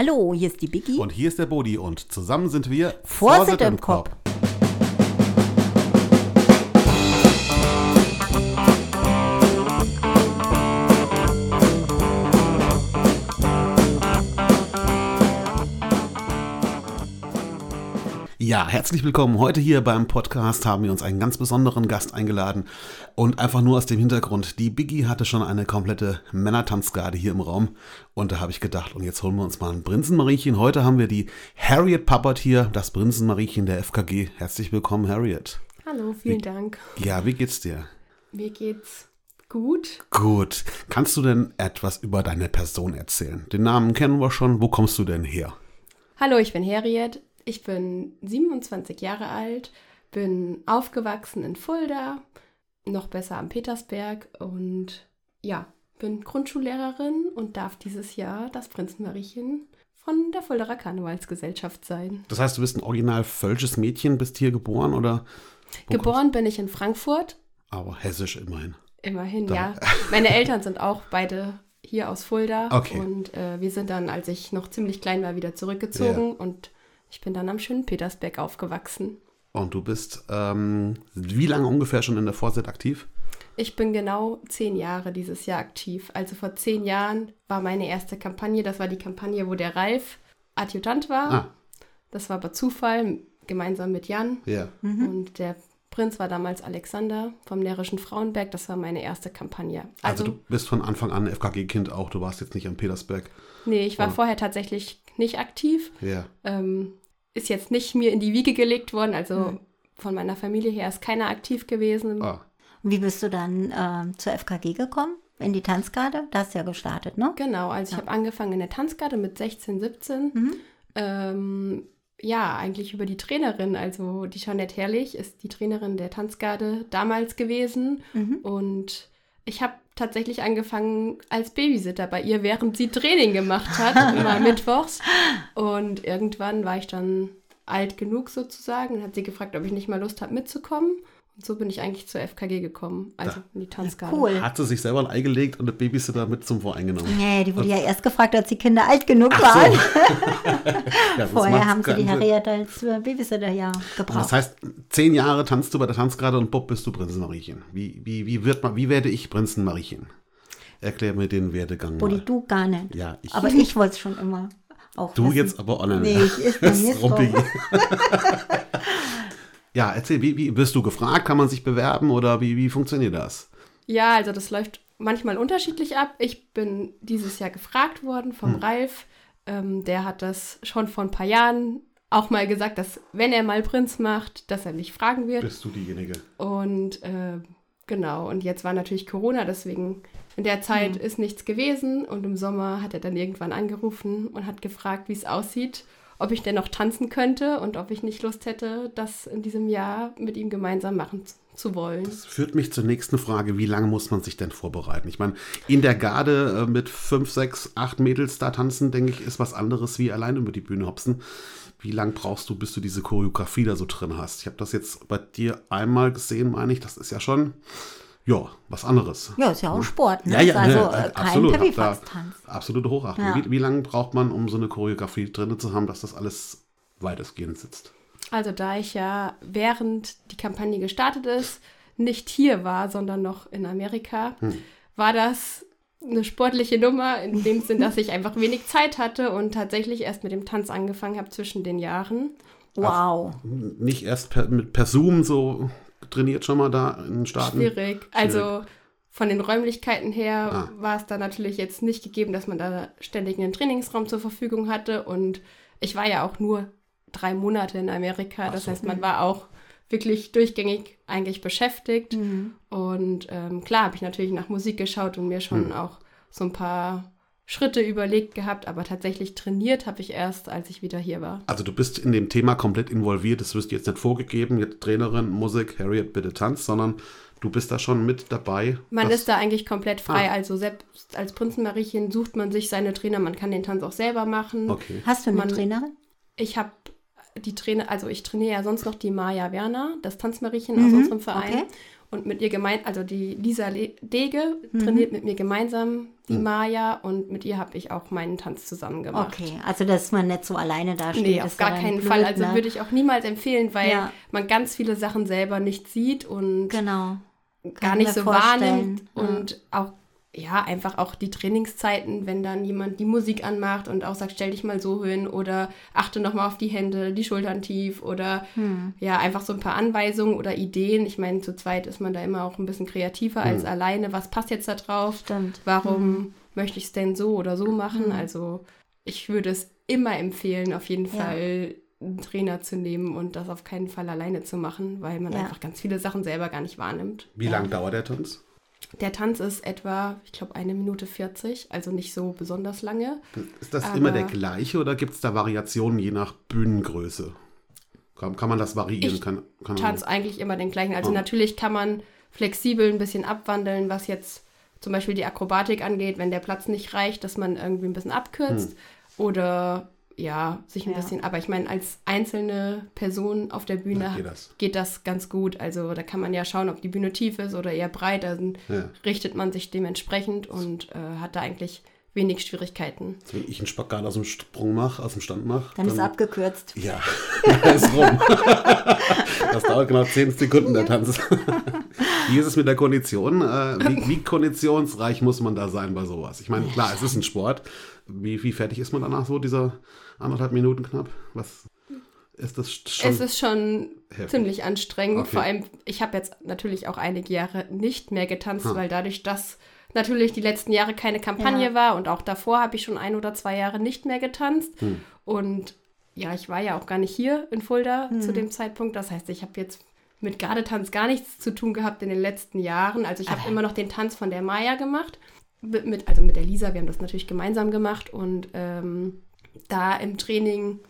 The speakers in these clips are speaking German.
Hallo, hier ist die Biggie. Und hier ist der Bodi und zusammen sind wir Vorsitt im Kopf. Herzlich willkommen. Heute hier beim Podcast haben wir uns einen ganz besonderen Gast eingeladen und einfach nur aus dem Hintergrund. Die Biggie hatte schon eine komplette Männertanzgarde hier im Raum und da habe ich gedacht, und jetzt holen wir uns mal ein Prinzenmariechen. Heute haben wir die Harriet Pappert hier, das Prinzenmariechen der FKG. Herzlich willkommen, Harriet. Hallo, vielen Wie- Dank. Ja, wie geht's dir? Mir geht's gut. Gut. Kannst du denn etwas über deine Person erzählen? Den Namen kennen wir schon. Wo kommst du denn her? Hallo, ich bin Harriet. Ich bin 27 Jahre alt, bin aufgewachsen in Fulda, noch besser am Petersberg und ja, bin Grundschullehrerin und darf dieses Jahr das Prinzenmariechen von der Fulderer Karnevalsgesellschaft sein. Das heißt, du bist ein original völsches Mädchen, bist hier geboren oder? Geboren bin ich in Frankfurt, kommst- Aber hessisch immerhin. immerhin, Da- ja. Meine Eltern sind auch beide hier aus Fulda Okay. und äh, wir sind dann, als ich noch ziemlich klein war, wieder zurückgezogen und ich bin dann am schönen Petersberg aufgewachsen. Und du bist ähm, wie lange ungefähr schon in der Vorsitz aktiv? Ich bin genau zehn Jahre dieses Jahr aktiv. Also vor zehn Jahren war meine erste Kampagne, das war die Kampagne, wo der Ralf Adjutant war. Ah, Das war aber Zufall, gemeinsam mit Jan. ja. Und der Prinz war damals Alexander vom Närrischen Frauenberg. Das war meine erste Kampagne. Also, Also, du bist von Anfang an FKG-Kind auch. Du warst jetzt nicht am Petersberg. nee, ich war Oh. vorher tatsächlich nicht aktiv. Ja. ähm, ist jetzt nicht mir in die Wiege gelegt worden. Also Hm. von meiner Familie her ist keiner aktiv gewesen. Ah. Wie bist du dann ähm, zur FKG gekommen? In die Tanzgarde? Da hast du ja gestartet, ne? Genau, also ich habe angefangen in der Tanzgarde mit 16, 17. Mhm. Ähm, ja, eigentlich über die Trainerin. Also die Jeanette Herrlich ist die Trainerin der Tanzgarde damals gewesen. Mhm. Und ich habe tatsächlich angefangen als Babysitter bei ihr, während sie Training gemacht hat, immer mittwochs. Und irgendwann war ich dann alt genug sozusagen und hat sie gefragt, ob ich nicht mal Lust habe mitzukommen. Und so bin ich eigentlich zur FKG gekommen, also in die Tanzgarde. Cool. Hat sie sich selber ein Ei gelegt und eine Babysitter mit zum Verein genommen? Nee, die wurde ja erst gefragt, als die Kinder alt genug Ach so. waren. Ja, das Vorher haben sie die. Harriet als äh, Babysitter ja Und gebraucht. Das heißt, zehn Jahre tanzt du bei der Tanzgarde und Bob bist du Prinzenmariechen. Wie, wie, wie, wird man, wie werde ich Prinzenmariechen? Erklär mir den Werdegang Bodi, mal. du gar nicht. Ja, ich. Aber ich wollte es schon immer auch Du wissen. jetzt aber auch nicht. Nee, ich ist bei mir so. ja, erzähl, wie, wie wirst du gefragt? Kann man sich bewerben oder wie, wie funktioniert das? Ja, also das läuft manchmal unterschiedlich ab. Ich bin dieses Jahr gefragt worden vom Hm. Ralf. Ähm, der hat das schon vor ein paar Jahren auch mal gesagt, dass wenn er mal Prinz macht, dass er mich fragen wird. Bist du diejenige? Und äh, genau, und jetzt war natürlich Corona, deswegen in der Zeit Hm. ist nichts gewesen. Und im Sommer hat er dann irgendwann angerufen und hat gefragt, wie es aussieht, ob ich denn noch tanzen könnte und ob ich nicht Lust hätte, das in diesem Jahr mit ihm gemeinsam machen zu wollen. Das führt mich zur nächsten Frage. Wie lange muss man sich denn vorbereiten? Ich meine, in der Garde äh, mit fünf, sechs, acht Mädels da tanzen, denke ich, ist was anderes wie allein über die Bühne hopsen. Wie lange brauchst du, bis du diese Choreografie da so drin hast? Ich habe das jetzt bei dir einmal gesehen, meine ich. Das ist ja schon, ja, was anderes. Ja, ist ja auch Sport, ne? Ja, ja, also ne, äh, kein absolut. Pipifax-Tanz. Absolute Hochachtung. Ja. Wie, wie lange braucht man, um so eine Choreografie drin zu haben, dass das alles weitestgehend sitzt? Also da ich ja während die Kampagne gestartet ist, nicht hier war, sondern noch in Amerika, war das eine sportliche Nummer, in dem Sinn, dass ich einfach wenig Zeit hatte und tatsächlich erst mit dem Tanz angefangen habe zwischen den Jahren. Wow. Nicht erst per, mit, per Zoom so trainiert schon mal da in den Staaten? Schwierig. Also von den Räumlichkeiten her Ah. war es da natürlich jetzt nicht gegeben, dass man da ständig einen Trainingsraum zur Verfügung hatte. Und ich war ja auch nur drei Monate in Amerika. Ach Das so. heißt, man war auch wirklich durchgängig eigentlich beschäftigt. Mhm. Und ähm, klar habe ich natürlich nach Musik geschaut und mir schon Hm. auch so ein paar Schritte überlegt gehabt, aber tatsächlich trainiert habe ich erst, als ich wieder hier war. Also du bist in dem Thema komplett involviert. Das wirst du jetzt nicht vorgegeben, jetzt Trainerin, Musik, Harriet, bitte tanz, sondern du bist da schon mit dabei. Man ist da eigentlich komplett frei. Ah. Also selbst als Prinzenmariechen sucht man sich seine Trainer. Man kann den Tanz auch selber machen. Okay. Hast du eine Man- Trainerin? Ich habe die Trainer, also ich trainiere ja sonst noch die Maja Werner, das Tanzmariechen aus Mhm, unserem Verein. okay. Und mit ihr gemeint, also die Lisa Le Dege Mhm. trainiert mit mir gemeinsam die Maya und mit ihr habe ich auch meinen Tanz zusammen gemacht. Okay, also dass man nicht so alleine da steht. Nee, auf gar keinen blöd, Fall. Also ne? würde ich auch niemals empfehlen, weil Ja. man ganz viele Sachen selber nicht sieht und Genau. gar nicht so vorstellen. wahrnimmt. Ja. Und auch, ja, einfach auch die Trainingszeiten, wenn dann jemand die Musik anmacht und auch sagt, stell dich mal so hin oder achte nochmal auf die Hände, die Schultern tief oder Hm. ja, einfach so ein paar Anweisungen oder Ideen. Ich meine, zu zweit ist man da immer auch ein bisschen kreativer als alleine. Was passt jetzt da drauf? Stimmt. Warum möchte ich es denn so oder so machen? Also ich würde es immer empfehlen, auf jeden Ja. Fall einen Trainer zu nehmen und das auf keinen Fall alleine zu machen, weil man Ja. einfach ganz viele Sachen selber gar nicht wahrnimmt. Wie lang dauert der Tanz? Der Tanz ist etwa, ich glaube, eine Minute 40, also nicht so besonders lange. Ist das Aber- immer der gleiche oder gibt es da Variationen je nach Bühnengröße? Kann, kann man das variieren? Ich kann, kann Tanz eigentlich immer den gleichen. Also Oh. natürlich kann man flexibel ein bisschen abwandeln, was jetzt zum Beispiel die Akrobatik angeht, wenn der Platz nicht reicht, dass man irgendwie ein bisschen abkürzt oder ja, sich ein Ja. bisschen, aber ich meine, als einzelne Person auf der Bühne geht das. geht das ganz gut. Also da kann man ja schauen, ob die Bühne tief ist oder eher breit. Dann Ja. richtet man sich dementsprechend und äh, hat da eigentlich wenig Schwierigkeiten. Wenn ich einen Spagat aus dem Sprung mache, aus dem Stand mache, Dann ist abgekürzt. Ja, ist rum. das dauert genau 10 Sekunden, der Tanz. Wie ist es mit der Kondition? Äh, wie, wie konditionsreich muss man da sein bei sowas? Ich meine, klar, es ist ein Sport. Wie, wie fertig ist man danach so, dieser anderthalb Minuten knapp? Was ist das schon? Es ist schon heftig. ziemlich anstrengend. Okay. Vor allem, ich habe jetzt natürlich auch einige Jahre nicht mehr getanzt, Ah. weil dadurch, dass natürlich die letzten Jahre keine Kampagne Ja. war und auch davor habe ich schon ein oder zwei Jahre nicht mehr getanzt. Hm. Und ja, ich war ja auch gar nicht hier in Fulda Hm. zu dem Zeitpunkt. Das heißt, ich habe jetzt mit Gardetanz gar nichts zu tun gehabt in den letzten Jahren. Also ich habe immer noch den Tanz von der Maya gemacht. Mit, mit- also mit der Lisa, wir haben das natürlich gemeinsam gemacht. Und ähm, da im Training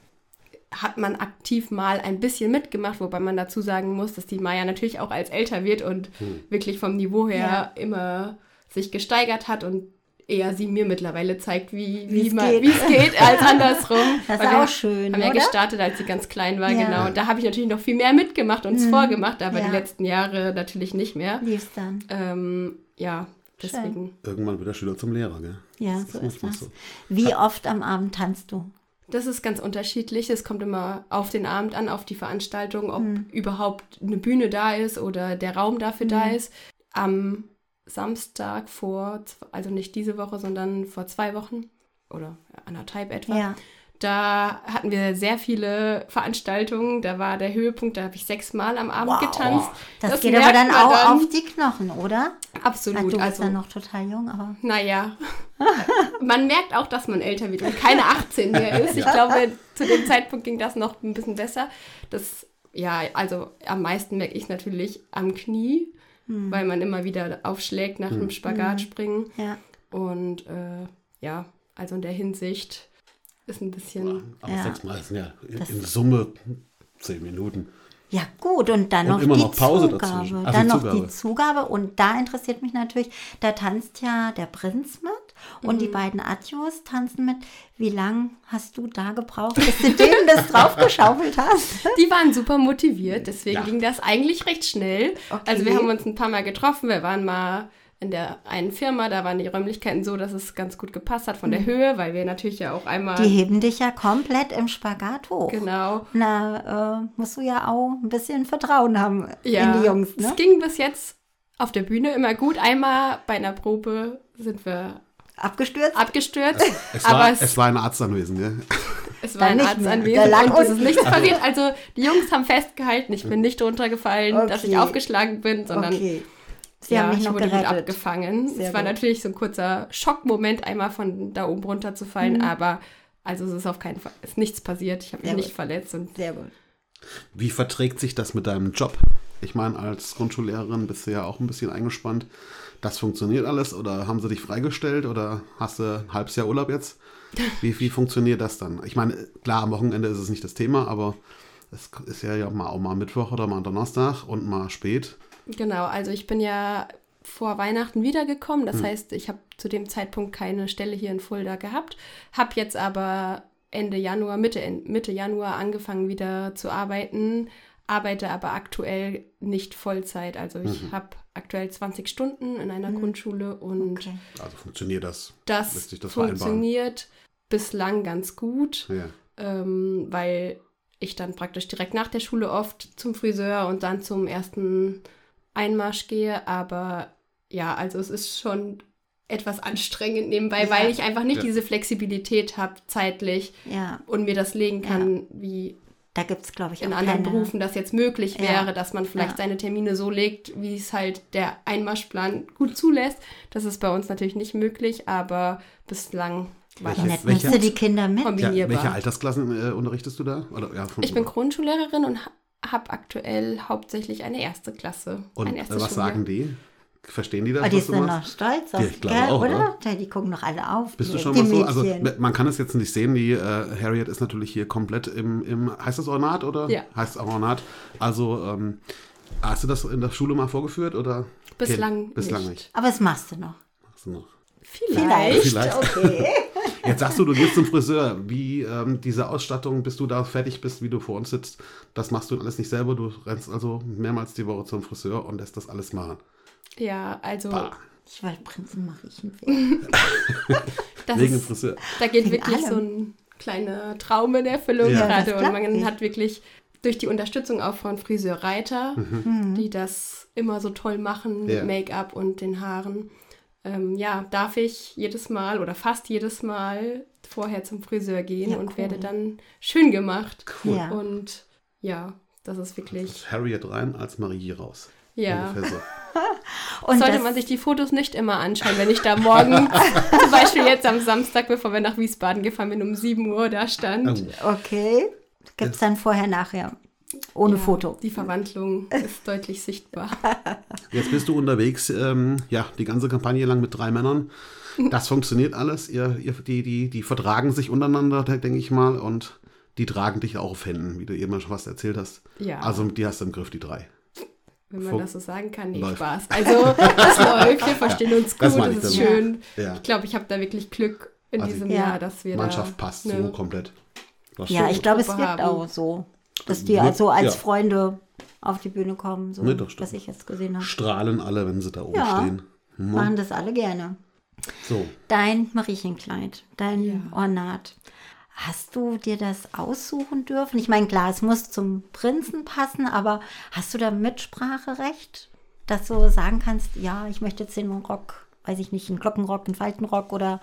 hat man aktiv mal ein bisschen mitgemacht, wobei man dazu sagen muss, dass die Maya natürlich auch als älter wird und wirklich vom Niveau her immer sich gesteigert hat und eher sie mir mittlerweile zeigt, wie, Wie wie, es man- geht. wie es geht, als andersrum. Das ist auch schön, haben ja gestartet, als sie ganz klein war, Ja. genau. Und da habe ich natürlich noch viel mehr mitgemacht und es vorgemacht, aber Ja. die letzten Jahre natürlich nicht mehr. Lief's dann. Ähm, ja, deswegen. Irgendwann wird der Schüler zum Lehrer, gell? Ja, Das so ist das. so. Wie oft am Abend tanzt du? Das ist ganz unterschiedlich. Es kommt immer auf den Abend an, auf die Veranstaltung, ob Hm. überhaupt eine Bühne da ist oder der Raum dafür da ist. Am Samstag vor, also nicht diese Woche, sondern vor zwei Wochen oder anderthalb etwa, Ja. Da hatten wir sehr viele Veranstaltungen. Da war der Höhepunkt, da habe ich sechsmal am Abend Wow. getanzt. Das, geht aber dann auch dann. auf die Knochen, oder? Absolut. du bist also, ja noch total jung, aber naja, man merkt auch, dass man älter wird und keine 18 mehr ist. Ich glaube, zu dem Zeitpunkt ging das noch ein bisschen besser. Das, ja, also am meisten merke ich natürlich am Knie, Hm. weil man immer wieder aufschlägt nach dem Spagatspringen. ja. Und äh, ja, also in der Hinsicht ist ein bisschen. Aber Ja. sechsmal sind ja in, in Summe 10 Minuten. Ja, gut, und dann Und noch immer die noch Pause Zugabe. dazwischen. Ach, dann die noch Zugabe. die Zugabe. Und da interessiert mich natürlich, da tanzt ja der Prinz mit und Mhm. die beiden Adjus tanzen mit. Wie lang hast du da gebraucht, bis du denen das draufgeschaufelt hast? Die waren super motiviert, deswegen Ja. ging das eigentlich recht schnell. Okay. Also wir haben uns ein paar Mal getroffen, wir waren mal in der einen Firma, da waren die Räumlichkeiten so, dass es ganz gut gepasst hat von der Höhe, weil wir natürlich ja auch einmal Die heben dich ja komplett im Spagat hoch. genau Na, äh, musst du ja auch ein bisschen Vertrauen haben ja, in die Jungs, ne? Es ging bis jetzt auf der Bühne immer gut. Einmal bei einer Probe sind wir Abgestürzt? abgestürzt, Es aber war, es, es war ein Arzt anwesend, gell? es war ein nicht Arzt mehr. anwesend und es ist nichts passiert. Also die Jungs haben festgehalten, ich bin nicht runtergefallen, dass ich Okay. aufgeschlagen bin, sondern okay. Sie ja, haben mich ich noch wurde gut gerettet. abgefangen. Sehr es war gut. natürlich so ein kurzer Schockmoment, einmal von da oben runterzufallen, Mhm. aber also es ist auf keinen Fall, ist nichts passiert. Ich habe mich Sehr nicht gut. verletzt und Sehr gut. Wie verträgt sich das mit deinem Job? Ich meine, als Grundschullehrerin bist du ja auch ein bisschen eingespannt. Das funktioniert alles oder haben sie dich freigestellt oder hast du ein halbes Jahr Urlaub jetzt? Wie, wie funktioniert das dann? Ich meine, klar, am Wochenende ist es nicht das Thema, aber es ist ja, ja mal, auch mal Mittwoch oder mal Donnerstag und mal spät. Genau, also ich bin ja vor Weihnachten wiedergekommen. Hm. Das heißt, ich habe zu dem Zeitpunkt keine Stelle hier in Fulda gehabt, habe jetzt aber Ende Januar, Mitte, Mitte Januar angefangen wieder zu arbeiten. arbeite aber aktuell nicht Vollzeit. Also ich habe aktuell 20 Stunden in einer Grundschule und Okay. Also funktioniert das? das, Lässt sich das vereinbaren? funktioniert bislang ganz gut, Ja. ähm, weil ich dann praktisch direkt nach der Schule oft zum Friseur und dann zum ersten Einmarsch gehe. Aber ja, also es ist schon etwas anstrengend nebenbei, Ja. weil ich einfach nicht Ja. diese Flexibilität habe zeitlich Ja, und mir das legen kann, wie da gibt es, glaube ich, in auch anderen keine, Berufen das jetzt möglich Ja. wäre, dass man vielleicht Ja. seine Termine so legt, wie es halt der Einmarschplan gut zulässt. Das ist bei uns natürlich nicht möglich, aber bislang war Welche- Ja, das nett, nimmst welche- du die Kinder mit? Ja, kombinierbar. welche Altersklassen äh, unterrichtest du da? Oder, ich bin Grundschullehrerin und habe aktuell hauptsächlich eine erste Klasse. Und eine erste was Schule. sagen die? Verstehen die das, Aber die was du sind machst? noch stolz auf Ja, ich glaube gell, auch, oder? oder? Die gucken doch alle auf. Bist die, du schon mal so? Also man kann es jetzt nicht sehen, die äh, Harriet ist natürlich hier komplett im, im heißt das Ornat oder? Ja. Heißt auch Ornat. Also ähm, hast du das in der Schule mal vorgeführt oder? Bislang Okay, Bislang nicht. nicht. Aber das machst du noch. Hast du noch. Vielleicht. Vielleicht. Okay. Jetzt sagst du, du gehst zum Friseur. Wie ähm, diese Ausstattung, bis du da fertig bist, wie du vor uns sitzt, das machst du alles nicht selber. Du rennst also mehrmals die Woche zum Friseur und lässt das alles machen. Ja, also Bah, Ich wollte Prinzen Mariechen werden. das wegen ist, Friseur. da geht Wegen wirklich so allem. ein kleiner Traum in Erfüllung Ja. Gerade. Und man ich. hat wirklich durch die Unterstützung auch von Friseur Reiter, Mhm. die das immer so toll machen Ja. mit Make-up und den Haaren. Ähm, ja, darf ich jedes Mal oder fast jedes Mal vorher zum Friseur gehen Ja, und cool. werde dann schön gemacht. Cool. Ja. Und ja, das ist wirklich, Harriet rein als Marie raus. ja. So. Und Sollte man sich die Fotos nicht immer anschauen, wenn ich da morgen, zum Beispiel jetzt am Samstag, bevor wir nach Wiesbaden gefahren bin, um 7 Uhr da stand. Oh. Okay. Gibt es dann vorher, nachher. Ohne Ja, Foto. Die Verwandlung ist deutlich sichtbar. Jetzt bist du unterwegs, ähm, ja, die ganze Kampagne lang mit drei Männern. Das funktioniert alles. Ihr, ihr, die, die, die vertragen sich untereinander, denke ich mal, und die tragen dich auch auf Händen, wie du eben schon was erzählt hast. Ja. Also die hast du im Griff, die drei. Wenn man Fu- das so sagen kann, nee, Läuft. Spaß. Also, das läuft, wir verstehen uns Das gut, das ich ist damit. schön. Ja. Ich glaube, ich habe da wirklich Glück in Also diesem Ja. Jahr, dass wir Mannschaft da passt eine- so komplett. Das Ja, ich glaube, es wirkt auch so, dass die also als ja. Freunde auf die Bühne kommen, so Nee, was ich jetzt gesehen habe. strahlen alle, wenn sie da oben Ja. stehen. Hm, Machen das alle gerne. So, Dein Mariechenkleid, dein Ja. Ornat. Hast du dir das aussuchen dürfen? Ich meine, klar, es muss zum Prinzen passen, aber hast du da Mitspracherecht, dass du sagen kannst, ja, ich möchte jetzt den Rock, weiß ich nicht, einen Glockenrock, einen Faltenrock oder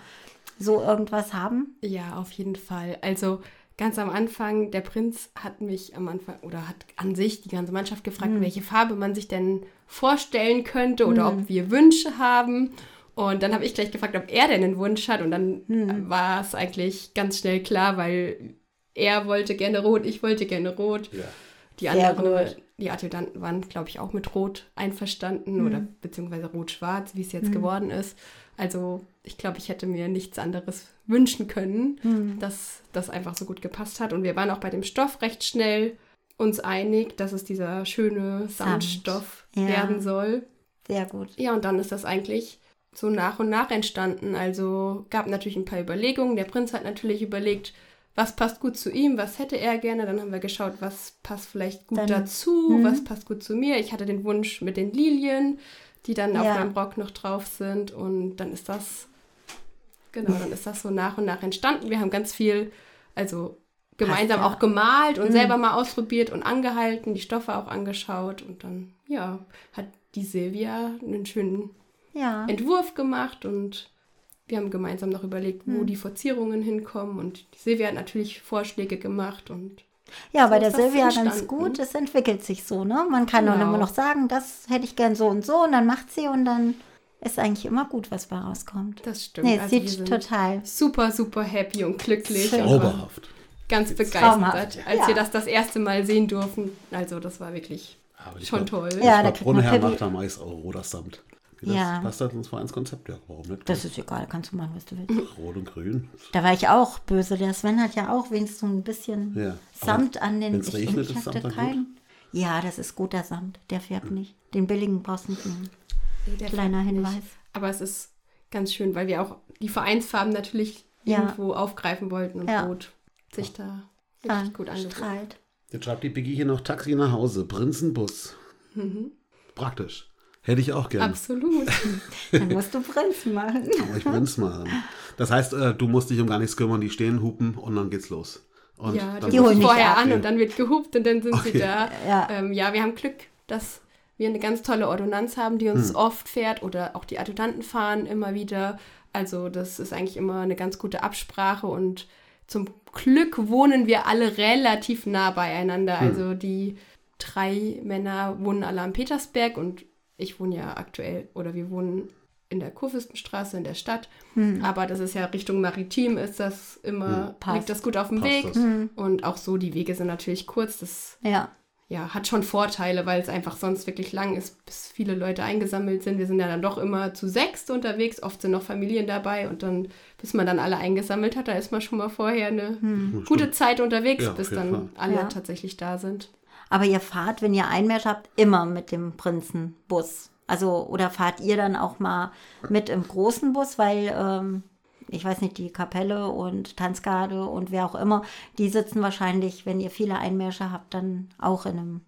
so irgendwas haben? Ja, auf jeden Fall. Also ganz am Anfang, der Prinz hat mich am Anfang oder hat an sich die ganze Mannschaft gefragt, Hm. welche Farbe man sich denn vorstellen könnte oder ob wir Wünsche haben. Und dann habe ich gleich gefragt, ob er denn einen Wunsch hat. Und dann Hm. war es eigentlich ganz schnell klar, weil er wollte gerne rot, ich wollte gerne rot. ja. Die anderen, die Adjutanten waren, glaube ich, auch mit Rot einverstanden Hm. oder beziehungsweise Rot-Schwarz, wie es jetzt geworden ist. Also ich glaube, ich hätte mir nichts anderes wünschen können, Hm. dass das einfach so gut gepasst hat. Und wir waren auch bei dem Stoff recht schnell uns einig, dass es dieser schöne Samt. Samtstoff Ja. werden soll. Sehr gut. Ja, und dann ist das eigentlich so nach und nach entstanden. Also gab natürlich ein paar Überlegungen. Der Prinz hat natürlich überlegt, was passt gut zu ihm, was hätte er gerne. Dann haben wir geschaut, was passt vielleicht gut Dann- dazu, Mhm. was passt gut zu mir. Ich hatte den Wunsch mit den Lilien, die dann auf Ja. meinem Rock noch drauf sind. Und dann ist das, genau, dann ist das so nach und nach entstanden. Wir haben ganz viel, also gemeinsam auch gemalt und Mhm. selber mal ausprobiert und angehalten, die Stoffe auch angeschaut. Und dann, ja, hat die Silvia einen schönen Ja. Entwurf gemacht und wir haben gemeinsam noch überlegt, wo Hm. die Verzierungen hinkommen. Und die Silvia hat natürlich Vorschläge gemacht und Ja, bei So der ist das Silvia ganz gut. Es entwickelt sich so, ne? Man kann dann Genau. immer noch sagen, das hätte ich gern so und so und dann macht sie und dann ist eigentlich immer gut, was bei rauskommt. das stimmt. Nee, Also sieht sind total. super, super happy und glücklich Oberhaft. ganz Traumhaft. begeistert, als Ja. wir das das erste Mal sehen durften. Also das war wirklich schon glaub- toll. Ja, der Brunnenherr macht da meist auch roter Samt. Das Ja. passt halt ins Vereinskonzept, ja, warum nicht? Das ist egal, kannst du machen, was du willst. Rot und grün. Da war ich auch böse. Der Sven hat ja auch wenigstens so ein bisschen Ja. Samt an den. wenn's ich regnet, ich ist Samt keinen. Ja, das ist guter Samt. Der färbt nicht. Den billigen brauchst du nicht nehmen. Nee, der Kleiner färbt nicht. Hinweis. Aber es ist ganz schön, weil wir auch die Vereinsfarben natürlich Ja. irgendwo aufgreifen wollten und Ja. Rot sich da Ja, richtig gut angefühlt. strahlt. Jetzt schreibt die Biggie hier noch Taxi nach Hause, Prinzenbus. Praktisch. Hätte ich auch gerne. Absolut. Dann musst du Prinzen machen. Aber ich Prinz machen. Das heißt, äh, du musst dich um gar nichts kümmern, die stehen, hupen und dann geht's los. Und ja, dann die holen vorher ab. an und dann wird gehupt und dann sind Okay. sie da. Ja. Ähm, ja, wir haben Glück, dass wir eine ganz tolle Ordonnanz haben, die uns oft fährt oder auch die Adjutanten fahren immer wieder. Also das ist eigentlich immer eine ganz gute Absprache und zum Glück wohnen wir alle relativ nah beieinander. Also die drei Männer wohnen alle am Petersberg und ich wohne ja aktuell oder wir wohnen in der Kurfürstenstraße in der Stadt. Aber das ist ja Richtung Maritim, ist das immer, Passt. liegt das gut auf dem Passt Weg. das. Und auch so, die Wege sind natürlich kurz. Das Ja. ja, hat schon Vorteile, weil es einfach sonst wirklich lang ist, bis viele Leute eingesammelt sind. Wir sind ja dann doch immer zu sechst unterwegs, oft sind noch Familien dabei und dann, bis man dann alle eingesammelt hat, da ist man schon mal vorher eine gute Zeit unterwegs, Ja, bis dann Fall. alle Ja. tatsächlich da sind. Aber ihr fahrt, wenn ihr Einmarsch habt, immer mit dem Prinzenbus. Also, oder fahrt ihr dann auch mal mit im großen Bus, weil, ähm, ich weiß nicht, die Kapelle und Tanzgarde und wer auch immer, die sitzen wahrscheinlich, wenn ihr viele Einmärsche habt, dann auch in einem.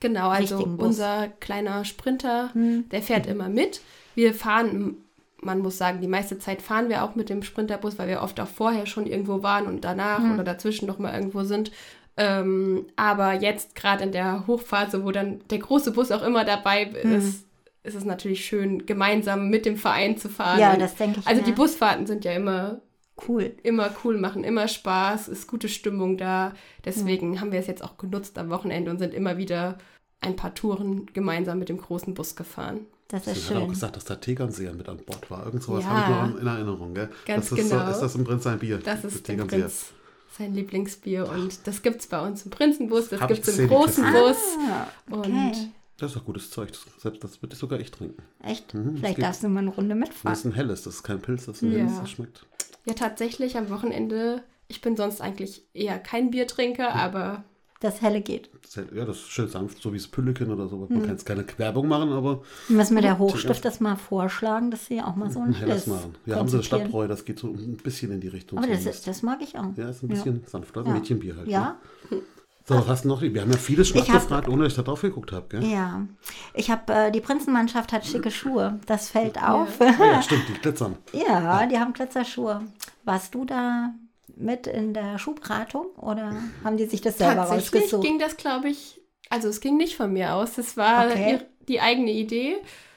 Genau, also unser kleiner Sprinter, der fährt immer mit. Wir fahren, man muss sagen, die meiste Zeit fahren wir auch mit dem Sprinterbus, weil wir oft auch vorher schon irgendwo waren und danach oder dazwischen noch mal irgendwo sind. Ähm, aber jetzt gerade in der Hochphase, wo dann der große Bus auch immer dabei ist, ist es natürlich schön, gemeinsam mit dem Verein zu fahren. Ja, das denke ich Also mir. die Busfahrten sind ja immer Cool. immer cool, machen immer Spaß, ist gute Stimmung da. Deswegen haben wir es jetzt auch genutzt am Wochenende und sind immer wieder ein paar Touren gemeinsam mit dem großen Bus gefahren. Das ist Sie hat auch schön. gesagt, dass da Tegernseher mit an Bord war. Irgend sowas Ja. habe ich noch in Erinnerung. Gell? Ganz das ist genau. So, ist das im Prinz sein Bier? Das ist der Tegernseher. Prinz, sein Lieblingsbier und das gibt es bei uns im Prinzenbus, das gibt es im großen. Bus Ah, und okay. Das ist doch gutes Zeug. Das, selbst das würde ich sogar ich trinken. Echt? Mhm, das Vielleicht darfst du mal eine Runde Das mitfahren. ist ein helles, das ist kein Pilz, das ist ein Ja. helles, das schmeckt. ja tatsächlich am Wochenende, ich bin sonst eigentlich eher kein Biertrinker, aber Das Helle geht. Das ist- Ja, das ist schön sanft, so wie das Pülleken oder so. Mhm. Man kann jetzt keine Werbung machen, aber Wir müssen mit der Hochstift das mal vorschlagen, dass sie auch mal so ein helles machen. Wir haben so konzipieren. Stadtbräu, das geht so ein bisschen in die Richtung. Aber das, ist, das mag ich auch. ja, ist ein bisschen sanfter, Ja. Mädchenbier halt. Ja, Ne? So, was hast du noch? Wir haben ja vieles schon abgefragt, ohne dass ich da drauf geguckt habe, gell? ja. Ich habe, äh, die Prinzenmannschaft hat schicke Schuhe. Das fällt auf. Ah, ja, stimmt, die glitzern. Ja, die haben Glitzerschuhe. Warst du da mit in der Schuhberatung oder haben die sich das selber Tatsächlich rausgesucht? ging das, glaube ich, also es ging nicht von mir aus. Das war Okay. ihr, die eigene Idee.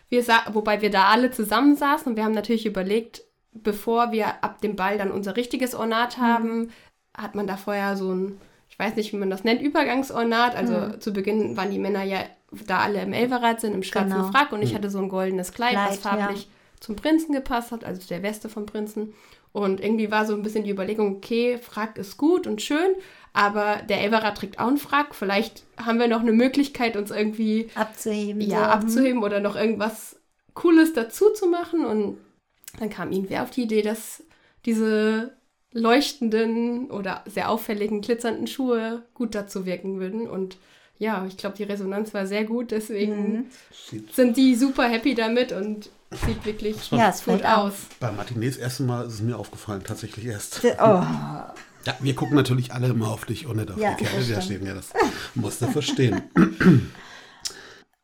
Wir wobei wir da alle zusammensaßen und wir haben natürlich überlegt, bevor wir ab dem Ball dann unser richtiges Ornat Mhm. haben, hat man da vorher so ein, ich weiß nicht, wie man das nennt, Übergangsornat. Also Mhm. zu Beginn waren die Männer ja da alle im Elverrad sind, im schwarzen Genau. Frack und ich hatte so ein goldenes Kleid, was Kleid, ja. farblich zum Prinzen gepasst hat, also der Weste vom Prinzen. Und irgendwie war so ein bisschen die Überlegung, okay, Frack ist gut und schön, aber der Elverer trägt auch einen Frack. Vielleicht haben wir noch eine Möglichkeit, uns irgendwie abzuheben. ja, so. abzuheben oder noch irgendwas Cooles dazu zu machen. Und dann kam irgendwer auf die Idee, dass diese leuchtenden oder sehr auffälligen, glitzernden Schuhe gut dazu wirken würden. Und ja, ich glaube, die Resonanz war sehr gut, deswegen Mhm. Sind die super happy damit und sieht wirklich Ja, es gut aus. bei Martinez ersten Mal ist es mir aufgefallen, tatsächlich erst. Oh, Ja, wir gucken natürlich alle immer auf dich und nicht auf Ja, die Kerle, das die da stimmt. stehen. Ja, das musst du verstehen.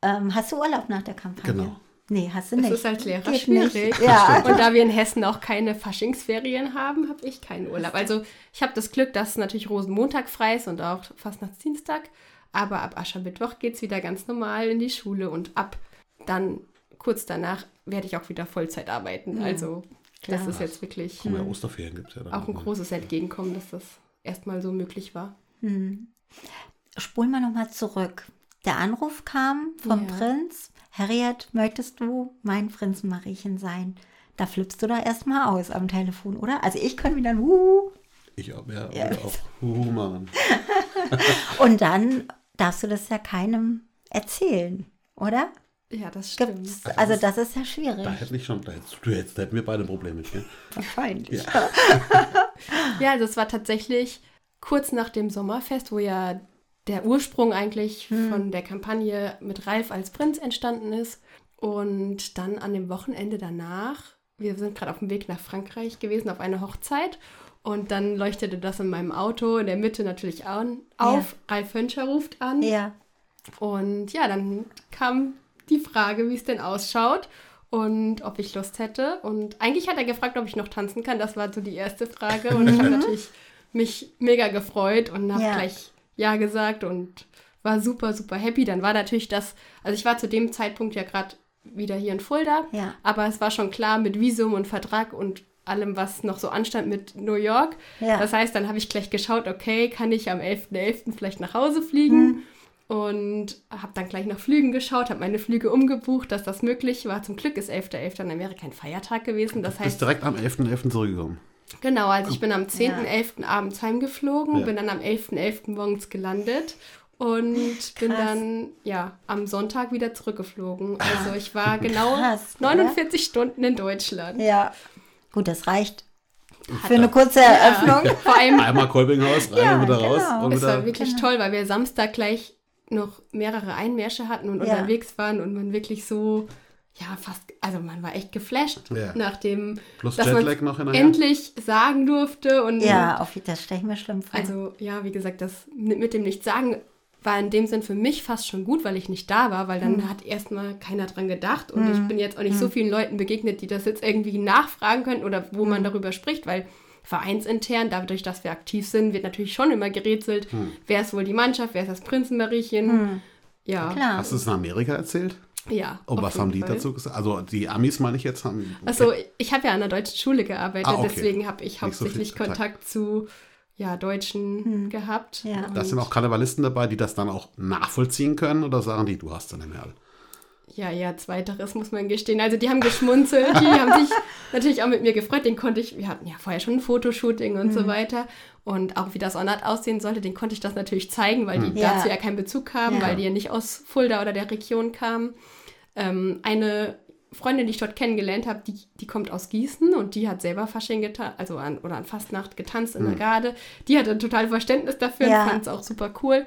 ähm, hast du Urlaub nach der Kampagne? Genau. Nee, hast du Das nicht. ist als Lehrer Geht schwierig. nicht. Ja. Und da wir in Hessen auch keine Faschingsferien haben, habe ich keinen Urlaub. Also ich habe das Glück, dass natürlich Rosenmontag frei ist und auch Fastnachtsdienstag. Aber ab Aschermittwoch geht es wieder ganz normal in die Schule und ab dann kurz danach werde ich auch wieder Vollzeit arbeiten. Also das Klar. ist jetzt wirklich Guck mal, Osterferien gibt es ja dann. auch ein großes Entgegenkommen, dass das erstmal so möglich war. Spulen wir nochmal zurück. Der Anruf kam vom Ja. Prinz. Harriet, möchtest du mein Prinzenmariechen sein? Da flippst du da erstmal aus am Telefon, oder? Also ich kann wieder ein Wuhu. Ich auch, ja, Ja. auch Huhu machen. Und dann darfst du das ja keinem erzählen, oder? Ja, das stimmt. Gibt's, also das ist ja schwierig. Da hätte ich schon, da hättest, du hättest, da hätten wir beide ein Problem mit. Gell? Wahrscheinlich. Ja, also es war tatsächlich kurz nach dem Sommerfest, wo ja der Ursprung eigentlich von der Kampagne mit Ralf als Prinz entstanden ist. Und dann an dem Wochenende danach, wir sind gerade auf dem Weg nach Frankreich gewesen, auf eine Hochzeit. Und dann leuchtete das in meinem Auto in der Mitte natürlich an, auf. Ralf Hönscher ruft an. Ja. Und ja, dann kam die Frage, wie es denn ausschaut und ob ich Lust hätte. Und eigentlich hat er gefragt, ob ich noch tanzen kann. Das war so die erste Frage. Und ich habe natürlich mich mega gefreut und habe Ja. gleich Ja gesagt und war super, super happy. Dann war natürlich das, also ich war zu dem Zeitpunkt ja gerade wieder hier in Fulda, Ja. aber es war schon klar mit Visum und Vertrag und allem, was noch so anstand mit New York. Ja. Das heißt, dann habe ich gleich geschaut, okay, kann ich am 11.11. vielleicht nach Hause fliegen? Und habe dann gleich nach Flügen geschaut, habe meine Flüge umgebucht, dass das möglich war. Zum Glück ist 11.11. in Amerika ein Feiertag gewesen. Das Du bist heißt, direkt am 11.11. zurückgekommen. genau, also ich bin am 10.11. abends heimgeflogen, Ja. bin dann am 11.11. morgens gelandet und bin Krass. dann ja am Sonntag wieder zurückgeflogen. Also ich war genau Krass, oder? 49 Stunden in Deutschland. Ja. Gut, das reicht für eine kurze Eröffnung. Vor allem Einmal Kolpinghaus, rein Ja, und wieder genau. raus. Und Es war wirklich toll, weil wir Samstag gleich noch mehrere Einmärsche hatten und Ja. unterwegs waren und man wirklich so, ja, fast, also man war echt geflasht, Ja. nachdem, Plus dass man noch hinterher. endlich sagen durfte und Ja, auf, das stelle ich mir schlimm vor. also ja, wie gesagt, das mit dem Nichtsagen war in dem Sinn für mich fast schon gut, weil ich nicht da war, weil Hm. dann hat erstmal keiner dran gedacht und ich bin jetzt auch nicht so vielen Leuten begegnet, die das jetzt irgendwie nachfragen können oder wo Hm. man darüber spricht, weil vereinsintern, dadurch, dass wir aktiv sind, wird natürlich schon immer gerätselt, wer ist wohl die Mannschaft, wer ist das Prinzenmariechen. Ja, Hm. Klar. Hast du es in Amerika erzählt? ja. Und auf was haben die Fall. dazu gesagt? Also die Amis meine ich jetzt haben. Also ich habe ja an der deutschen Schule gearbeitet, Ah, okay. deswegen habe ich Nicht so hauptsächlich Kontakt. Kontakt zu ja, Deutschen gehabt. Ja. Da sind auch Karnevalisten dabei, die das dann auch nachvollziehen können oder sagen die, du hast dann mehr? Ja, ja, zweiteres muss man gestehen. Also die haben geschmunzelt, die haben sich natürlich auch mit mir gefreut. Den konnte ich, wir hatten ja vorher schon ein Fotoshooting und Mhm. so weiter. Und auch wie das Ornat aussehen sollte, den konnte ich das natürlich zeigen, weil die Ja. dazu ja keinen Bezug haben, Ja. weil die ja nicht aus Fulda oder der Region kamen. Ähm, eine Freundin, die ich dort kennengelernt habe, die, die kommt aus Gießen und die hat selber Fasching getanzt, also an, oder an Fastnacht getanzt in der Garde. Die hatte total Verständnis dafür Ja. und fand es auch super cool.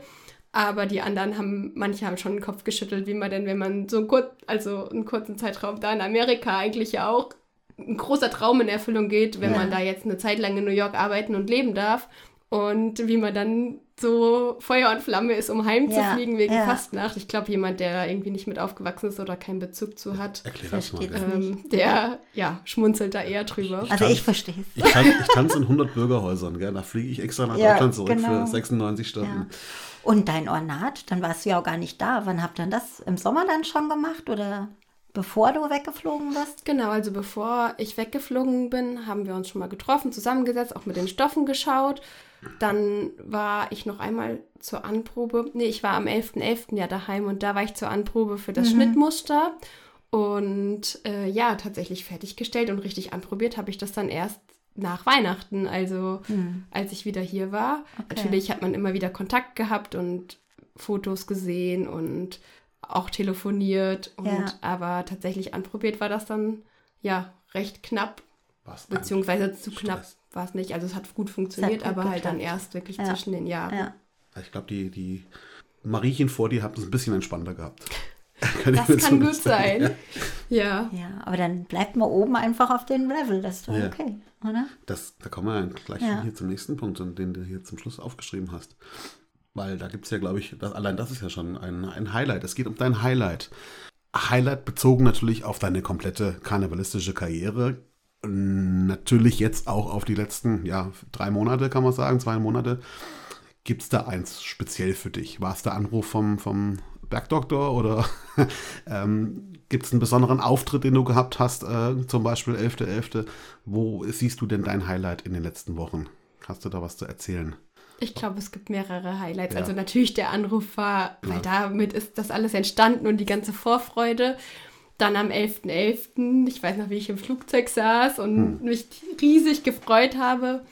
Aber die anderen haben, manche haben schon den Kopf geschüttelt, wie man denn, wenn man so einen, kur also einen kurzen Zeitraum da in Amerika eigentlich ja auch ein großer Traum in Erfüllung geht, wenn Ja. man da jetzt eine Zeit lang in New York arbeiten und leben darf. Und wie man dann so Feuer und Flamme ist, um heimzufliegen Ja, wegen ja. Fastnacht. Ich glaube, jemand, der irgendwie nicht mit aufgewachsen ist oder keinen Bezug zu hat, Erklär das mal. Ähm, der ja, schmunzelt da eher drüber. also tanz- ich verstehe es. Ich, tan ich tanze in 100 Bürgerhäusern, gell? da fliege ich extra nach Ja, Deutschland zurück genau. für 96 Stunden. Und dein Ornat, dann warst du ja auch gar nicht da. Wann habt ihr das im Sommer dann schon gemacht oder bevor du weggeflogen bist? Genau, also bevor ich weggeflogen bin, haben wir uns schon mal getroffen, zusammengesetzt, auch mit den Stoffen geschaut. Dann war ich noch einmal zur Anprobe. Nee, ich war am 11.11. ja daheim und da war ich zur Anprobe für das Schnittmuster. Und äh, ja, tatsächlich fertiggestellt und richtig anprobiert habe ich das dann erst nach Weihnachten, also als ich wieder hier war. Natürlich hat man immer wieder Kontakt gehabt und Fotos gesehen und auch telefoniert. Und, Ja. Aber tatsächlich anprobiert war das dann ja recht knapp, Was beziehungsweise zu Stress. knapp war es nicht. Also es hat gut funktioniert, gut aber halt dann geklappt. erst wirklich Ja. zwischen den Jahren. Ja. Ich glaube, die, die Mariechen vor dir habt es ein bisschen entspannter gehabt. Kann Das kann gut sein. Ja. Ja, aber dann bleibt man oben einfach auf dem Level. Das ist doch Ja. okay, oder? Das, da kommen wir gleich Ja. hier zum nächsten Punkt, den du hier zum Schluss aufgeschrieben hast. Weil da gibt es ja, glaube ich, das, allein das ist ja schon ein, ein Highlight. Es geht um dein Highlight. Highlight bezogen natürlich auf deine komplette karnevalistische Karriere. Natürlich jetzt auch auf die letzten, ja, drei Monate, kann man sagen, zwei Monate. Gibt es da eins speziell für dich? War es der Anruf vom, vom Bergdoktor oder ähm, gibt es einen besonderen Auftritt, den du gehabt hast, äh, zum Beispiel 11.11.? Wo siehst du denn dein Highlight in den letzten Wochen? Hast du da was zu erzählen? Ich glaube, es gibt mehrere Highlights. Ja. Also natürlich der Anruf war, weil damit ist das alles entstanden und die ganze Vorfreude. Dann am 11.11., ich weiß noch, wie ich im Flugzeug saß und mich riesig gefreut habe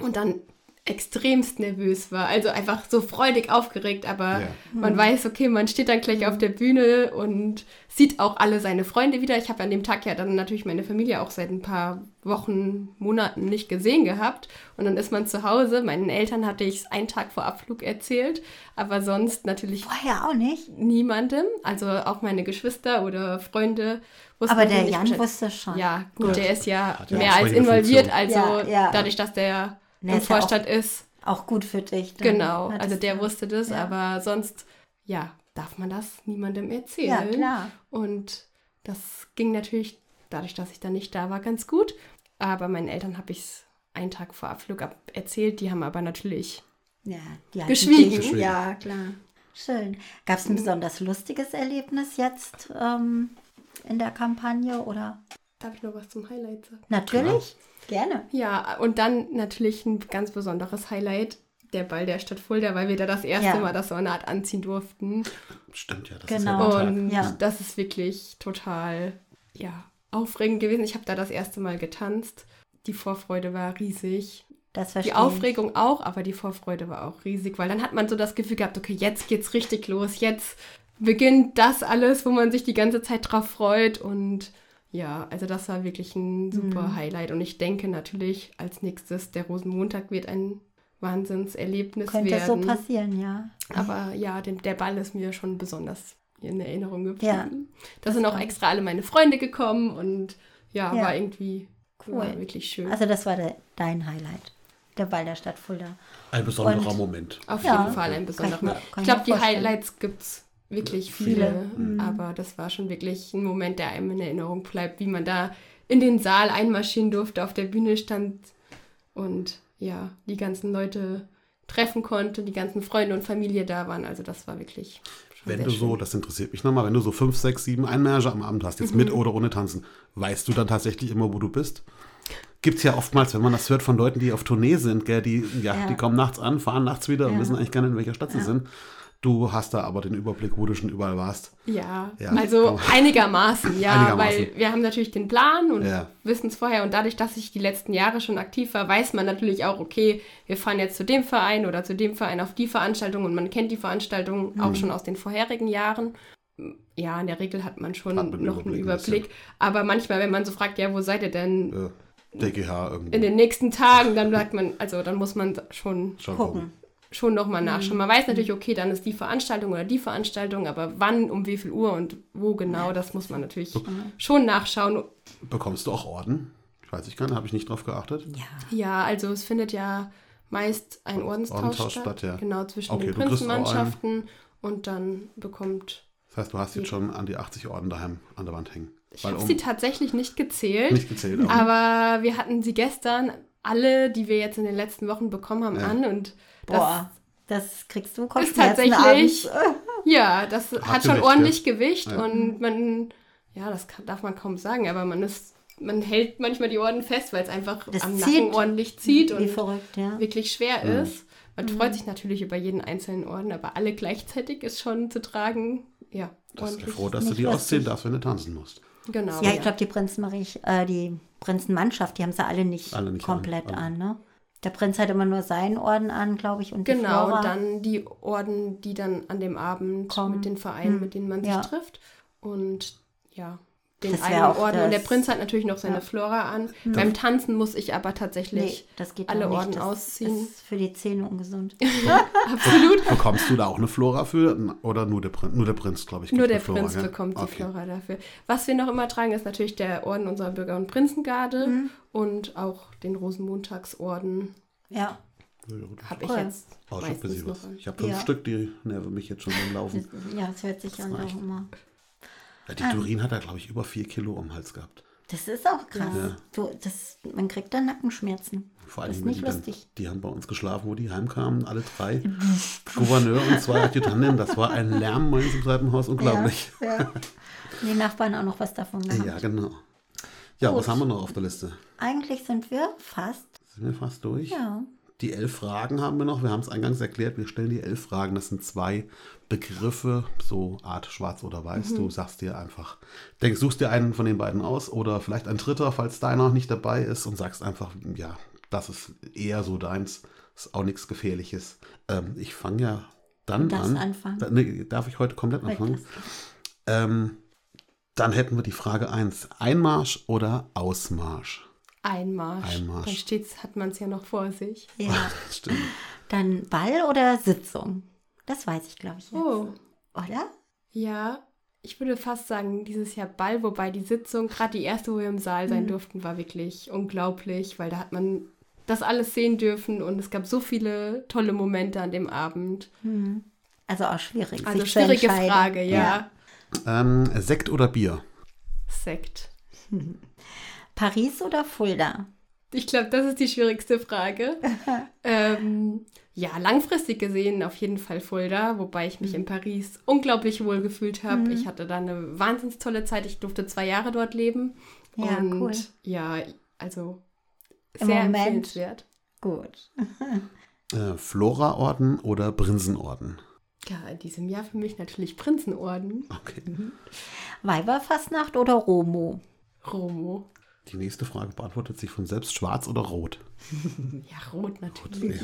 und dann extremst nervös war. Also einfach so freudig aufgeregt, aber Ja. man weiß, okay, man steht dann gleich auf der Bühne und sieht auch alle seine Freunde wieder. Ich habe an dem Tag ja dann natürlich meine Familie auch seit ein paar Wochen, Monaten nicht gesehen gehabt. Und dann ist man zu Hause. Meinen Eltern hatte ich es einen Tag vor Abflug erzählt, aber sonst natürlich Vorher auch nicht. niemandem. Also auch meine Geschwister oder Freunde wussten Aber der nicht Jan wusste schon. Ja, gut, der ist ja ja mehr als involviert. Funktion. Also Ja, ja. dadurch, dass der im ist ja auch- Vorstand ist. Auch gut für dich. dann. Genau, also der wusste das, ja. aber sonst, ja, darf man das niemandem erzählen. Ja, klar. Und das ging natürlich, dadurch, dass ich dann nicht da war, ganz gut. Aber meinen Eltern habe ich es einen Tag vor Abflug ab erzählt. Die haben aber natürlich Ja, Geschwiegen. Geschwiegen. Ja, klar. Schön. Gab es ein besonders lustiges Erlebnis jetzt ähm, in der Kampagne oder? Darf ich noch was zum Highlight sagen? Natürlich. Gerne. Ja, und dann natürlich ein ganz besonderes Highlight, der Ball der Stadt Fulda, weil wir da das erste Ja. Mal das Ornat anziehen durften. Stimmt ja, das Genau. ist ja total. Und Ja. das ist wirklich total, ja, aufregend gewesen. Ich habe da das erste Mal getanzt. Die Vorfreude war riesig. Das verstehe Die Aufregung auch, aber die Vorfreude war auch riesig, weil dann hat man so das Gefühl gehabt, okay, jetzt geht's richtig los, jetzt beginnt das alles, wo man sich die ganze Zeit drauf freut und ja, also das war wirklich ein super Mhm. Highlight und ich denke natürlich als nächstes der Rosenmontag wird ein Wahnsinnserlebnis ich. Könnte so werden. passieren, ja. Aber ja, den, der Ball ist mir schon besonders in Erinnerung geblieben. Ja, da sind auch extra alle meine Freunde gekommen und ja, Ja. war irgendwie Cool. war wirklich schön. Also das war der, dein Highlight. Der Ball der Stadt Fulda. Ein besonderer Und- Moment. Auf Ja, jeden Fall ein besonderer Moment. Ich ich glaube, die vorstellen. Highlights gibt es wirklich Viele. viele, Mhm. aber das war schon wirklich ein Moment, der einem in Erinnerung bleibt, wie man da in den Saal einmarschieren durfte, auf der Bühne stand und ja, die ganzen Leute treffen konnte, die ganzen Freunde und Familie da waren. Also das war wirklich schon Wenn du schön. so, das interessiert mich nochmal, wenn du so fünf, sechs, sieben Einmärsche am Abend hast, jetzt mit Mhm. oder ohne Tanzen, weißt du dann tatsächlich immer, wo du bist? Gibt es ja oftmals, wenn man das hört von Leuten, die auf Tournee sind, gell, die, ja, Ja. die kommen nachts an, fahren nachts wieder und Ja. wissen eigentlich gar nicht, in welcher Stadt sie sind. Du hast da aber den Überblick, wo du schon überall warst. Ja, Ja. also einigermaßen, ja, Einigermaßen. weil wir haben natürlich den Plan und Ja. wissen es vorher und dadurch, dass ich die letzten Jahre schon aktiv war, weiß man natürlich auch, okay, wir fahren jetzt zu dem Verein oder zu dem Verein auf die Veranstaltung und man kennt die Veranstaltung Mhm. auch schon aus den vorherigen Jahren. Ja, in der Regel hat man schon Hat man noch einen Überblick aber manchmal, wenn man so fragt, ja, wo seid ihr denn Äh, DGH irgendwo. in den nächsten Tagen, dann sagt man, also dann muss man schon Schon Gucken. Schon nochmal Mhm. nachschauen. Man weiß natürlich, okay, dann ist die Veranstaltung oder die Veranstaltung, aber wann, um wie viel Uhr und wo genau, das muss man natürlich schon nachschauen. Bekommst du auch Orden? Ich weiß ich gar nicht, habe ich nicht drauf geachtet. Ja. Ja, also es findet ja meist ein Ordenstausch, Ordenstausch statt, statt, ja. genau zwischen Okay, den. Prinzenmannschaften und dann bekommt Das heißt, du hast jetzt schon an die 80 Orden daheim an der Wand hängen. ich habe um- sie tatsächlich nicht gezählt, nicht gezählt. Aber aber wir hatten sie gestern alle, die wir jetzt in den letzten Wochen bekommen haben, Ja. an und das Boah, das kriegst du ist Kopfschmerzen tatsächlich, abends. ja, das hat schon Gewicht, ordentlich Gewicht Ja. und man, ja, das kann, darf man kaum sagen, aber man ist, man hält manchmal die Orden fest, weil es einfach Das am zieht. Nacken ordentlich zieht Wie und verrückt, ja. wirklich schwer Mhm. ist. Man freut sich natürlich über jeden einzelnen Orden, aber alle gleichzeitig ist schon zu tragen, ja, das ist ja ordentlich. froh, dass du die ausziehen darfst, wenn du tanzen musst. Genau. Ja, ich glaube, die Prinzenmarie, äh, die Prinzenmannschaft, die haben sie alle nicht, Alle nicht komplett an, an, ne? Der Prinz hat immer nur seinen Orden an, glaube ich, und Genau, Flora. dann die Orden, die dann an dem Abend Kommen. mit den Vereinen, Hm. mit denen man sich Ja. trifft. Und ja, den Das eigenen Orden. Und der das- Prinz hat natürlich noch seine Ja. Flora an. Beim Tanzen muss ich aber tatsächlich nee, das geht alle. Orden das ausziehen. ist für die Zähne ungesund. absolut. Bekommst du da auch eine Flora für? Oder nur der Prinz, nur der Prinz glaube ich. Nur der Flora, Prinz gell? bekommt die Okay. Flora dafür. Was wir noch immer tragen, ist natürlich der Orden unserer Bürger- und Prinzengarde Mhm. und auch den Rosenmontagsorden Ja, Ja, habe ich Cool. jetzt Oh, an. Ich habe fünf Ja. Stück, die nerven mich jetzt schon beim Laufen. ja, es hört sich an reicht. auch immer. Ja, die Turin hat da, glaube ich, über vier Kilo am Hals gehabt. Das ist auch krass. Ja. Du, das, man kriegt dann Nackenschmerzen. Vor das allem, ist wenn nicht die, dann, lustig. die haben bei uns geschlafen, wo die heimkamen, alle drei. Gouverneur und zwei Adjutanten. Das war ein Lärm bei uns im Treppenhaus, unglaublich. Ja, ja. Die Nachbarn auch noch was davon gehabt. Ja, genau. Ja, was Gut. haben wir noch auf der Liste? Eigentlich sind wir fast. Sind wir fast durch? Ja. Die elf Fragen haben wir noch. Wir haben es eingangs erklärt. Wir stellen die elf Fragen. Das sind zwei Begriffe, so Art Schwarz oder Weiß. Mhm. Du sagst dir einfach, denkst, suchst dir einen von den beiden aus oder vielleicht ein dritter, falls deiner nicht dabei ist und sagst einfach, ja, das ist eher so deins. Ist auch nichts Gefährliches. Ähm, ich fange ja dann an. anfangen. Da, nee, darf ich heute komplett anfangen? Ähm, dann hätten wir die Frage 1. Einmarsch oder Ausmarsch? Einmarsch. Einmarsch. Dann steht's, hat man es ja noch vor sich. Ja. Stimmt. Dann Ball oder Sitzung? Das weiß ich, glaube ich, jetzt. Oh, Oder? ja. Ich würde fast sagen, dieses Jahr Ball, wobei die Sitzung, gerade die erste, wo wir im Saal Mhm. sein durften, war wirklich unglaublich, weil da hat man das alles sehen dürfen und es gab so viele tolle Momente an dem Abend. Also auch schwierig. Also schwierige. Frage, ja. Ähm, Sekt oder Bier? Sekt. Paris oder Fulda? Ich glaube, das ist die schwierigste Frage. ähm, ja, langfristig gesehen auf jeden Fall Fulda, wobei ich mich Mhm. in Paris unglaublich wohl gefühlt habe. Ich hatte da eine wahnsinnig tolle Zeit. Ich durfte zwei Jahre dort leben. Ja, und cool. ja, also Im sehr Moment. empfehlenswert. Gut. Äh, Floraorden oder Prinzenorden? Ja, in diesem Jahr für mich natürlich Prinzenorden. Okay. Weiberfastnacht oder Romo? Romo. Die nächste Frage beantwortet sich von selbst. Schwarz oder rot? Ja, rot natürlich.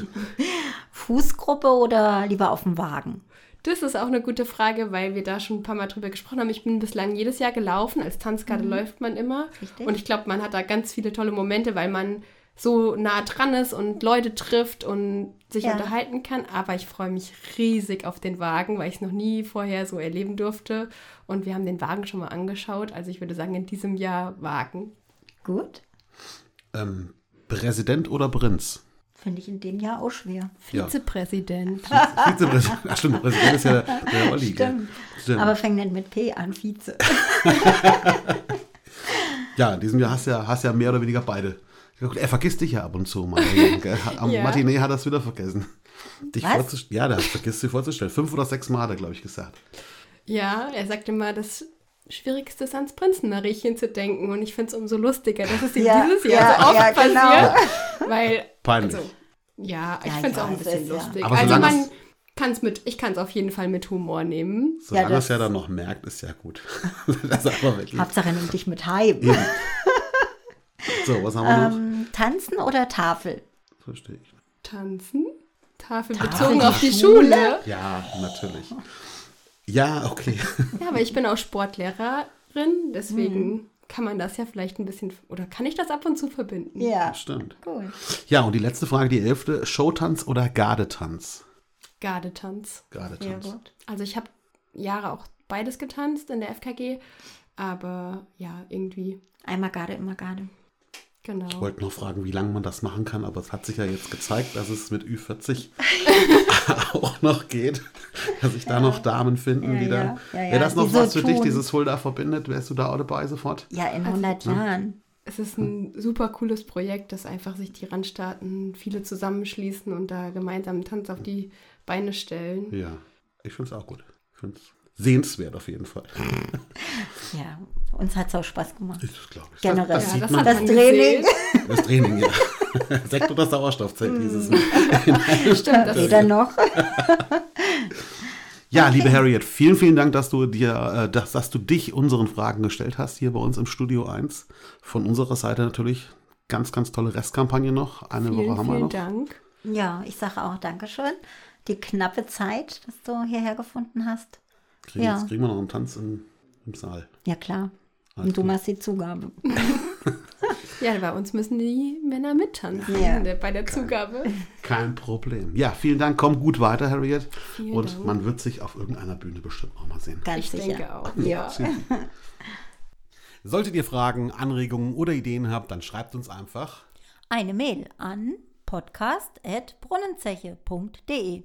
Fußgruppe oder lieber auf dem Wagen? Das ist auch eine gute Frage, weil wir da schon ein paar Mal drüber gesprochen haben. Ich bin bislang jedes Jahr gelaufen. Als Tanzgarde läuft man immer. Richtig. Und ich glaube, man hat da ganz viele tolle Momente, weil man so nah dran ist und Leute trifft und sich Ja. unterhalten kann. Aber ich freue mich riesig auf den Wagen, weil ich es noch nie vorher so erleben durfte. Und wir haben den Wagen schon mal angeschaut. Also ich würde sagen, in diesem Jahr Wagen. Gut. Ähm, Präsident oder Prinz? Finde ich in dem Jahr auch schwer. Ja. Vizepräsident. Vizepräsident. Ach stimmt, Präsident ist ja der Olli. gell? Stimmt. Stimmt. Aber fängt nicht mit P an, Vize. Ja, in diesem Jahr hast du ja, hast ja mehr oder weniger beide. Er vergisst dich ja ab und zu mal. Am Ja. Matinee hat er es wieder vergessen. Dich Was? vorzustellen. Ja, der hat vergisst sich vorzustellen. Fünf oder sechs Mal hat er, glaube ich, gesagt. Ja, er sagte mal, das Schwierigste ist ans Prinzenmariechen zu denken. Und ich finde es umso lustiger, dass es ihm Ja, dieses ja, Jahr so oft ja, genau. passiert. Weil, Peinlich. also, ja, ich Ja, finde es ja, auch ein es bisschen ist ja- lustig. Aber also man es- kann es mit, ich kann es auf jeden Fall mit Humor nehmen. Solange das- es ja dann noch merkt, ist ja gut. das ist aber wirklich. Hauptsache nimm dich mit heim. So, was haben wir noch? Ähm, tanzen oder Tafel? Verstehe ich. Tanzen? Tafel, Tafel, bezogen auf die Schule? Schule. Ja, natürlich. Ja, okay. Ja, aber ich bin auch Sportlehrerin, deswegen Mhm. kann man das ja vielleicht ein bisschen, oder kann ich das ab und zu verbinden? Ja. Stimmt. Gut. Ja, und die letzte Frage, die elfte. Showtanz oder Gardetanz? Gardetanz. Gardetanz. gut. Also ich habe Jahre auch beides getanzt in der FKG, aber ja, irgendwie, Einmal Garde, immer Garde. Genau. Ich wollte noch fragen, wie lange man das machen kann, aber es hat sich ja jetzt gezeigt, dass es mit Ü40 auch noch geht, dass sich da noch Damen finden, Ja, die da. ja. Ja, ja, Wäre das noch die so was für dich, tun. dieses Fulda verbindet? Wärst du da auch dabei sofort? Ja, in 100 Jahren. Es ist ein super cooles Projekt, dass einfach sich die Randstaaten viele zusammenschließen und da gemeinsam einen Tanz auf die Beine stellen. Ja, ich finde es auch gut. Ich finde es sehenswert auf jeden Fall. Ja, uns hat es auch Spaß gemacht. Ich glaube ich. Generell. Das, das Ja, sieht das Das Training. gesehen. Das Training, ja. Sekt oder Sauerstoffzelt dieses Mal. Stimmt, das Weder noch. Ja, liebe Harriet, vielen, vielen Dank, dass du dir, äh, dass, dass du dich unseren Fragen gestellt hast hier bei uns im Studio 1. Von unserer Seite natürlich ganz, ganz tolle Restkampagne noch. Eine Vielen, Woche haben wir vielen noch. Dank. Ja, ich sage auch Dankeschön. Die knappe Zeit, dass du hierher gefunden hast. Kriegen, Ja. Jetzt kriegen wir noch einen Tanz im, im Saal. Ja, klar. Alles Und du klar. machst die Zugabe. Ja, bei uns müssen die Männer mittanzen Ja. bei der Zugabe. Kein Problem. Ja, vielen Dank. Komm gut weiter, Harriet. Vielen Und Dank. man wird sich auf irgendeiner Bühne bestimmt auch mal sehen. Ganz Ich sicher. denke auch. Ja. Solltet ihr Fragen, Anregungen oder Ideen habt, dann schreibt uns einfach. Eine Mail an podcast.brunnenzeche.de.